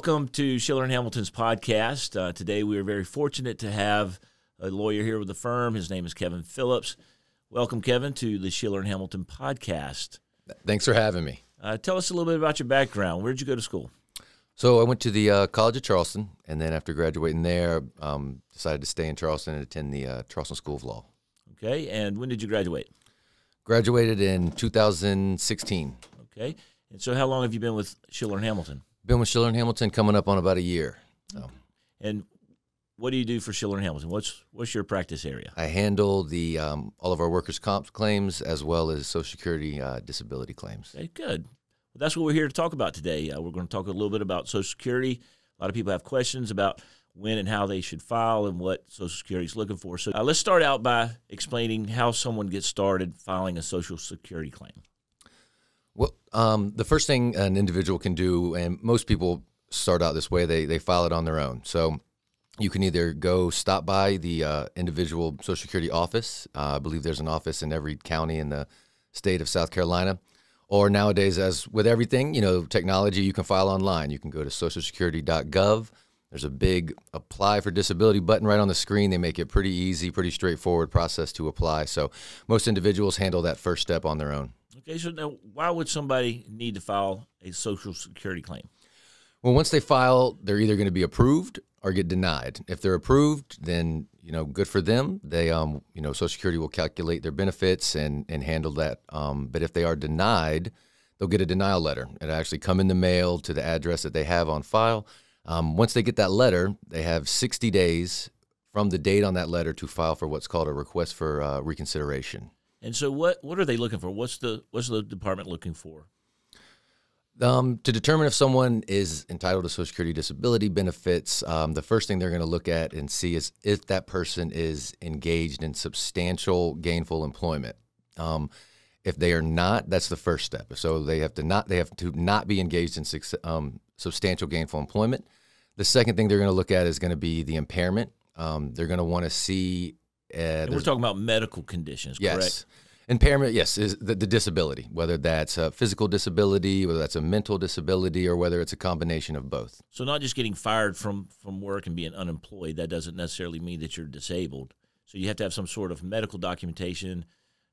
welcome to Schiller and Hamilton's podcast. Uh, today we are very fortunate to have a lawyer here with the firm. His name is Kevin Phillips. Welcome, Kevin, to the Schiller and Hamilton podcast. Thanks for having me. Uh, tell us a little bit about your background. Where did you go to school? So I went to the uh, College of Charleston, and then after graduating there, um, decided to stay in Charleston and attend the uh, Charleston School of Law. Okay, and when did you graduate? Graduated in 2016. Okay, and so how long have you been with Schiller and Hamilton? Been with Schiller and Hamilton coming up on about a year. So And what do you do for Schiller and Hamilton? What's what's your practice area? I handle the um, all of our workers' comp claims as well as Social Security uh, disability claims. Okay, good. Well, that's what we're here to talk about today. Uh, we're going to talk a little bit about Social Security. A lot of people have questions about when and how they should file and what Social Security is looking for. So uh, let's start out by explaining how someone gets started filing a Social Security claim. Um, the first thing an individual can do, and most people start out this way, they, they file it on their own. So you can either go stop by the uh, individual Social Security office. Uh, I believe there's an office in every county in the state of South Carolina. Or nowadays, as with everything, you know, technology, you can file online. You can go to socialsecurity.gov. There's a big apply for disability button right on the screen. They make it pretty easy, pretty straightforward process to apply. So most individuals handle that first step on their own. Okay, so now why would somebody need to file a Social Security claim? Well, once they file, they're either going to be approved or get denied. If they're approved, then you know, good for them. They, um, you know, Social Security will calculate their benefits and and handle that. Um, but if they are denied, they'll get a denial letter. It'll actually come in the mail to the address that they have on file. Um, once they get that letter, they have 60 days from the date on that letter to file for what's called a request for uh, reconsideration. And so what what are they looking for? What's the what's the department looking for? Um, to determine if someone is entitled to Social Security disability benefits, um, the first thing they're going to look at and see is if that person is engaged in substantial gainful employment. Um, if they are not, that's the first step. So they have to not they have to not be engaged in um, substantial gainful employment. The second thing they're going to look at is going to be the impairment. Um, they're going to want to see. Uh, and we're talking about medical conditions, yes. correct? Impairment, yes, is the, the, disability, whether that's a physical disability, whether that's a mental disability, or whether it's a combination of both. So, not just getting fired from, from work and being unemployed, that doesn't necessarily mean that you're disabled. So, you have to have some sort of medical documentation,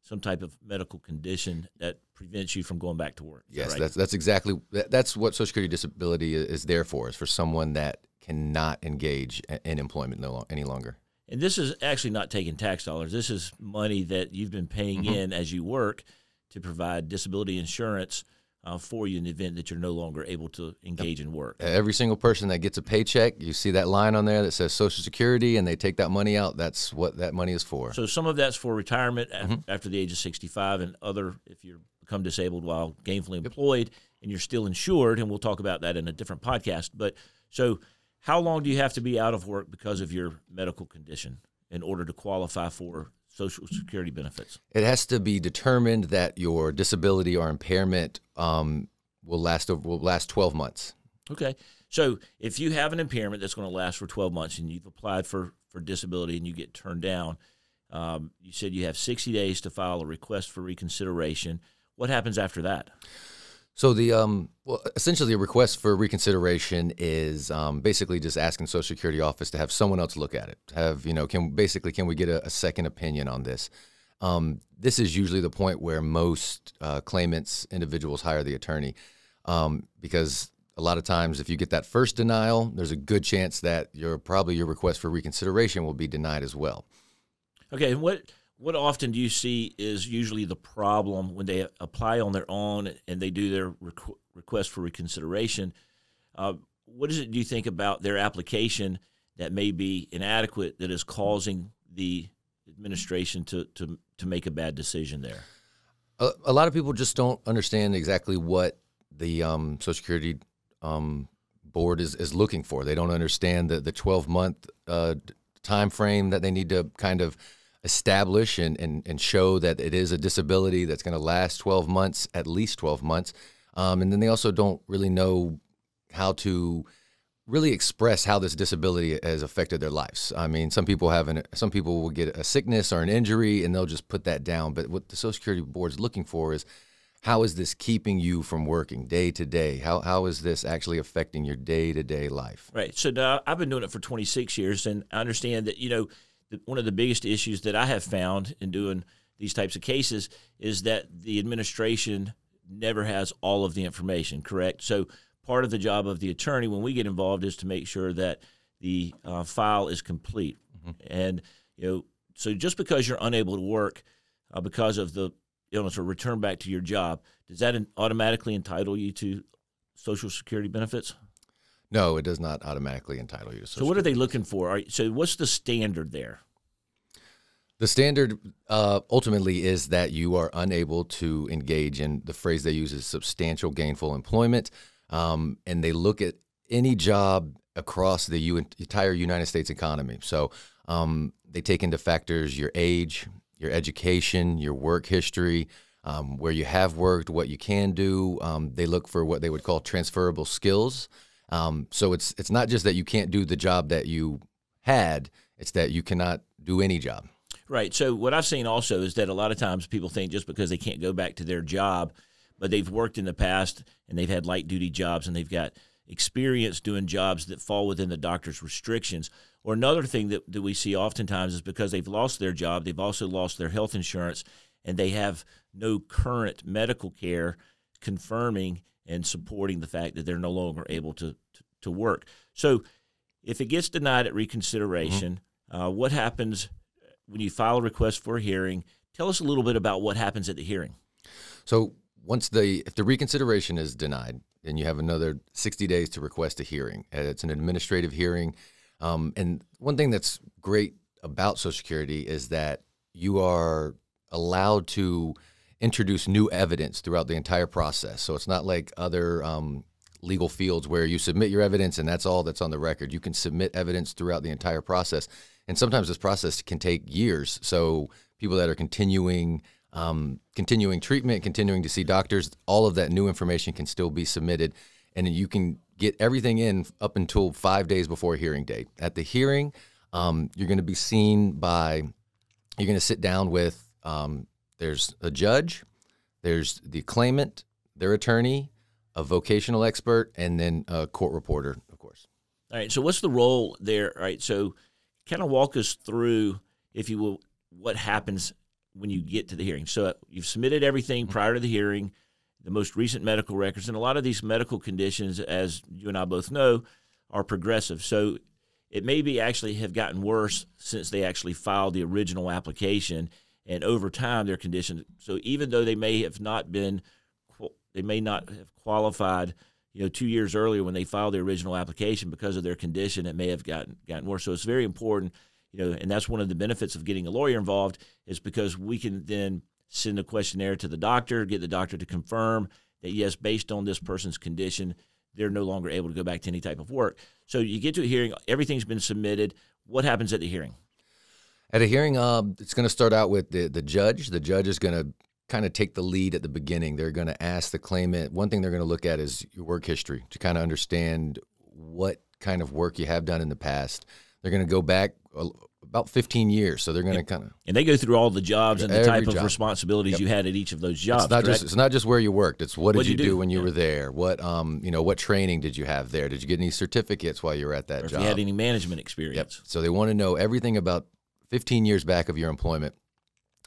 some type of medical condition that prevents you from going back to work. Yes, that right? that's, that's exactly that's what Social Security disability is there for, is for someone that cannot engage in employment no, any longer. And this is actually not taking tax dollars. This is money that you've been paying mm-hmm. in as you work to provide disability insurance uh, for you in the event that you're no longer able to engage in work. Every single person that gets a paycheck, you see that line on there that says Social Security, and they take that money out. That's what that money is for. So some of that's for retirement mm-hmm. after the age of 65, and other if you become disabled while gainfully employed and you're still insured. And we'll talk about that in a different podcast. But so how long do you have to be out of work because of your medical condition in order to qualify for Social Security benefits? It has to be determined that your disability or impairment um, will last over, will last 12 months. Okay. So if you have an impairment that's going to last for 12 months and you've applied for, for disability and you get turned down, um, you said you have 60 days to file a request for reconsideration. What happens after that? So the um, well, essentially, a request for reconsideration is um, basically just asking Social Security office to have someone else look at it. Have you know? Can basically can we get a, a second opinion on this? Um, this is usually the point where most uh, claimants, individuals, hire the attorney um, because a lot of times, if you get that first denial, there's a good chance that your probably your request for reconsideration will be denied as well. Okay, what what often do you see is usually the problem when they apply on their own and they do their requ- request for reconsideration? Uh, what is it do you think about their application that may be inadequate that is causing the administration to, to, to make a bad decision there? A, a lot of people just don't understand exactly what the um, Social Security um, board is, is looking for. They don't understand the, the 12 month uh, time frame that they need to kind of – establish and, and, and show that it is a disability that's going to last 12 months, at least 12 months. Um, and then they also don't really know how to really express how this disability has affected their lives. I mean, some people have an, some people will get a sickness or an injury and they'll just put that down. But what the Social Security Board is looking for is how is this keeping you from working day to day? How how is this actually affecting your day to day life? Right. So I've been doing it for 26 years, and I understand that you know the, one of the biggest issues that I have found in doing these types of cases is that the administration never has all of the information. Correct. So part of the job of the attorney when we get involved is to make sure that the uh, file is complete, mm-hmm. and you know so just because you're unable to work uh, because of the illness or return back to your job, does that automatically entitle you to Social Security benefits? No, it does not automatically entitle you So, what are they looking for? so, what's the standard there? The standard uh, ultimately is that you are unable to engage in the phrase they use is substantial gainful employment. Um, and they look at any job across the U- entire United States economy. So um, they take into factors your age, your education, your work history, um, where you have worked, what you can do. Um, they look for what they would call transferable skills. Um, so it's it's not just that you can't do the job that you had; it's that you cannot do any job. Right. So what I've seen also is that a lot of times people think just because they can't go back to their job, but they've worked in the past and they've had light duty jobs and they've got experience doing jobs that fall within the doctor's restrictions. Or another thing that, that we see oftentimes is because they've lost their job, they've also lost their health insurance, and they have no current medical care confirming and supporting the fact that they're no longer able to, to, to work. So if it gets denied at reconsideration, mm-hmm. uh, what happens when you file a request for a hearing? Tell us a little bit about what happens at the hearing. So once the if the reconsideration is denied, then you have another 60 days to request a hearing. It's an administrative hearing. Um, and one thing that's great about Social Security is that you are allowed to introduce new evidence throughout the entire process. So it's not like other um, legal fields where you submit your evidence and that's all that's on the record. You can submit evidence throughout the entire process. And sometimes this process can take years. So people that are continuing um, continuing treatment, continuing to see doctors, all of that new information can still be submitted. And you can get everything in up until five days before hearing date. At the hearing, um, you're going to be seen by, you're going to sit down with, um, there's a judge, there's the claimant, their attorney, a vocational expert, and then a court reporter, of course. All right. So, what's the role there? All right. So, kind of walk us through, if you will, what happens when you get to the hearing. So, you've submitted everything mm-hmm. prior to the hearing the most recent medical records. And a lot of these medical conditions, as you and I both know, are progressive. So it may be actually have gotten worse since they actually filed the original application. And over time, their condition. So even though they may have not been, they may not have qualified, you know, two years earlier when they filed the original application because of their condition, it may have gotten gotten worse. So it's very important, you know, and that's one of the benefits of getting a lawyer involved is because we can then send a questionnaire to the doctor, get the doctor to confirm that yes, based on this person's condition, they're no longer able to go back to any type of work. So you get to a hearing, everything's been submitted. What happens at the hearing? At a hearing, uh, it's going to start out with the, the judge. The judge is going to kind of take the lead at the beginning. They're going to ask the claimant, one thing they're going to look at is your work history to kind of understand what kind of work you have done in the past. They're going to go back about 15 years. So they're going to kind of and they go through all the jobs and the type job. of responsibilities yep. you had at each of those jobs. It's not just it's not just where you worked. It's what did you, do, do when you yeah. were there? What um you know what training did you have there? Did you get any certificates while you were at that or job? If you had any management experience. Yep. So they want to know everything about 15 years back of your employment.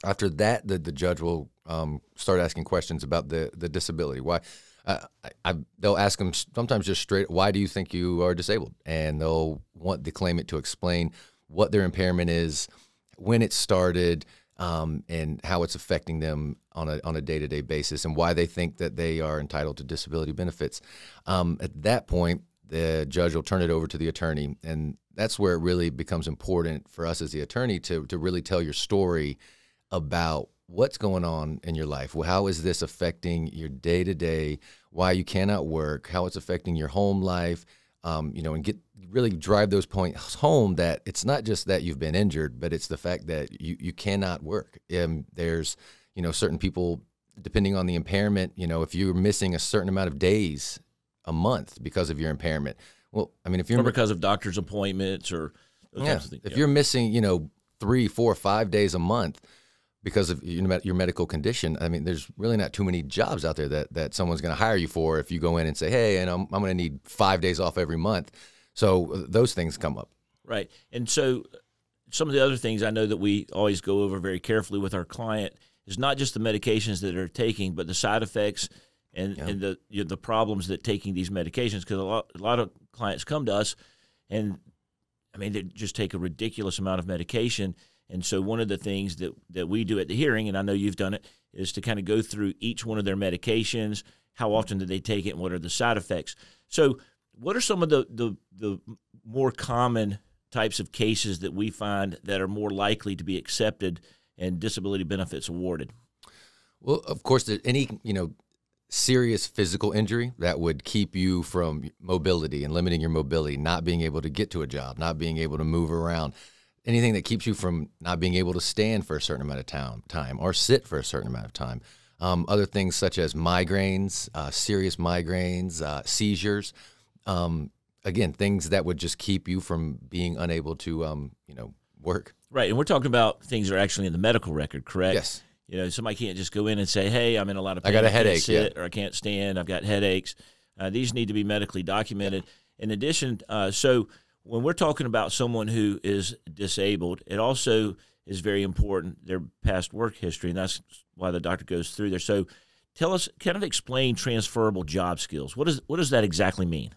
After that, the, the judge will um, start asking questions about the the disability. Why? I, I, they'll ask them sometimes just straight, why do you think you are disabled? And they'll want the claimant to explain what their impairment is, when it started, um, and how it's affecting them on a on a day to day basis, and why they think that they are entitled to disability benefits. Um, at that point, the judge will turn it over to the attorney, and that's where it really becomes important for us as the attorney to to really tell your story about what's going on in your life. How is this affecting your day to day? Why you cannot work? How it's affecting your home life? um, you know, and get really drive those points home that it's not just that you've been injured, but it's the fact that you, you cannot work. And there's, you know, certain people, depending on the impairment, you know, if you're missing a certain amount of days a month because of your impairment, well, I mean, if you're or because of doctor's appointments or yeah, if yeah. you're missing, you know, three, four, five days a month, because of your, medical condition, I mean, there's really not too many jobs out there that, that someone's going to hire you for if you go in and say, hey, and I'm, I'm going to need five days off every month. So uh, those things come up. Right. And so some of the other things I know that we always go over very carefully with our client is not just the medications that they're taking, but the side effects and, yeah. and the you know, the problems that taking these medications. Because a lot, a lot of clients come to us and I mean, they just take a ridiculous amount of medication. And so, one of the things that, that we do at the hearing, and I know you've done it, is to kind of go through each one of their medications. How often do they take it, and what are the side effects? So, what are some of the, the, the more common types of cases that we find that are more likely to be accepted and disability benefits awarded? Well, of course, any you know serious physical injury that would keep you from mobility and limiting your mobility, not being able to get to a job, not being able to move around, anything that keeps you from not being able to stand for a certain amount of time, time or sit for a certain amount of time. Um, other things such as migraines, uh, serious migraines, uh, seizures. Um, again, things that would just keep you from being unable to, um, you know, work. Right, and we're talking about things that are actually in the medical record, correct? Yes. You know, somebody can't just go in and say, "Hey, I'm in a lot of pain. I got a headache, sit, yeah. or I can't stand. I've got headaches." Uh, these need to be medically documented. In addition, uh, so when we're talking about someone who is disabled, it also is very important their past work history, and that's why the doctor goes through there. So, tell us, kind of explain transferable job skills. What does what does that exactly mean?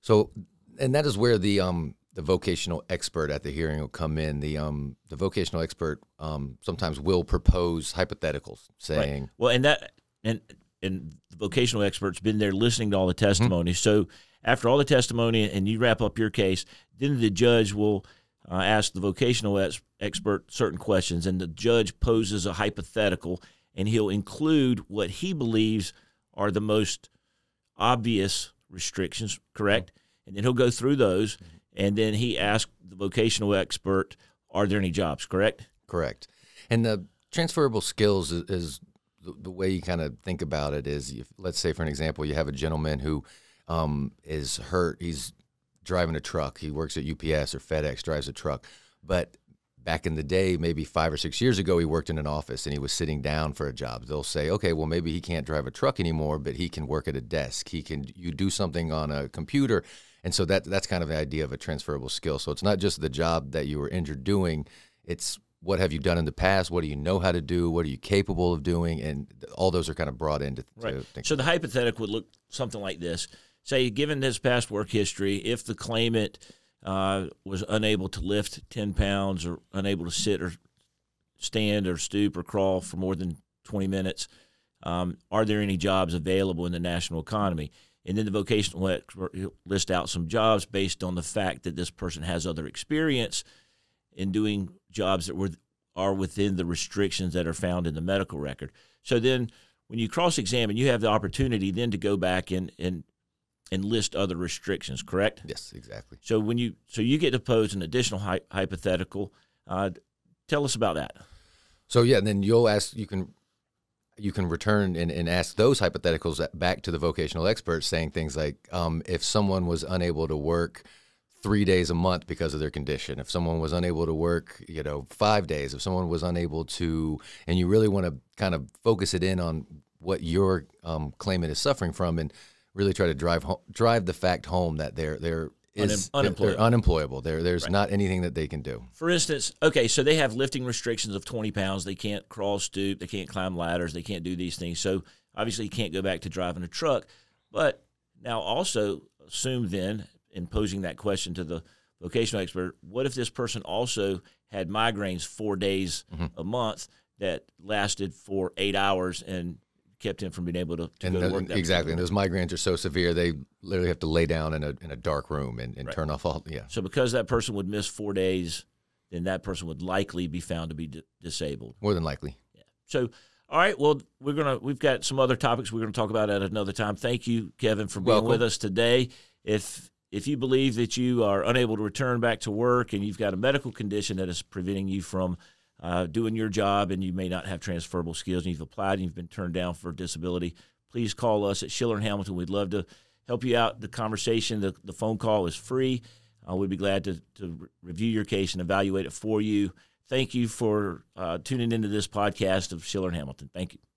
So, and that is where the um, the vocational expert at the hearing will come in. The um the vocational expert um sometimes will propose hypotheticals, saying, right. "Well, and that and and the vocational expert's been there listening to all the testimony. Mm-hmm. So after all the testimony and you wrap up your case, then the judge will uh, ask the vocational ex- expert certain questions, and the judge poses a hypothetical, and he'll include what he believes are the most obvious restrictions. Correct." Mm-hmm. And then he'll go through those, mm-hmm and then he asked the vocational expert, "Are there any jobs?" Correct. Correct. And the transferable skills is, is the, the, way you kind of think about it is, if, let's say for an example, you have a gentleman who um, is hurt. He's driving a truck. He works at UPS or FedEx, drives a truck, but back in the day, maybe five or six years ago, he worked in an office and he was sitting down for a job. They'll say, okay, well, maybe he can't drive a truck anymore, but he can work at a desk. He can you do something on a computer and so that that's kind of the idea of a transferable skill. So it's not just the job that you were injured doing; it's what have you done in the past? What do you know how to do? What are you capable of doing? And all those are kind of brought into. Right. so the hypothetical would look something like this: Say, given his past work history, if the claimant uh, was unable to lift ten pounds or unable to sit or stand or stoop or crawl for more than twenty minutes, um, are there any jobs available in the national economy? And then the vocational expert list out some jobs based on the fact that this person has other experience in doing jobs that were are within the restrictions that are found in the medical record. So then when you cross examine, you have the opportunity then to go back and and and list other restrictions, correct? Yes, exactly. So when you so you get to pose an additional hy- hypothetical, uh, tell us about that. So yeah, and then you'll ask you can you can return and, and ask those hypotheticals back to the vocational experts, saying things like, um, if someone was unable to work three days a month because of their condition, if someone was unable to work, you know, five days, if someone was unable to, and you really want to kind of focus it in on what your um, claimant is suffering from, and really try to drive home, drive the fact home that they're they're is unemployable. They're unemployable. There, there's right. not anything that they can do. For instance, okay, so they have lifting restrictions of 20 pounds. They can't crawl, stoop. They can't climb ladders. They can't do these things. So obviously, you can't go back to driving a truck. But now, also assume then, in posing that question to the vocational expert, what if this person also had migraines four days mm-hmm. a month that lasted for eight hours and kept him from being able to, to and go the, to work. exactly, and those migraines are so severe they literally have to lay down in a in a dark room and, and right. turn off all. Yeah. So because that person would miss four days, then that person would likely be found to be disabled. More than likely. Yeah. So. All right. Well, we're gonna we've got some other topics we're gonna talk about at another time. Thank you, Kevin, for being Welcome. with us today. If if you believe that you are unable to return back to work and you've got a medical condition that is preventing you from uh, doing your job and you may not have transferable skills and you've applied and you've been turned down for disability, please call us at Schiller and Hamilton. We'd love to help you out. The conversation, the, the phone call is free. Uh, we'd be glad to, to review your case and evaluate it for you. thank you for uh, tuning into this podcast of Schiller and Hamilton. Thank you.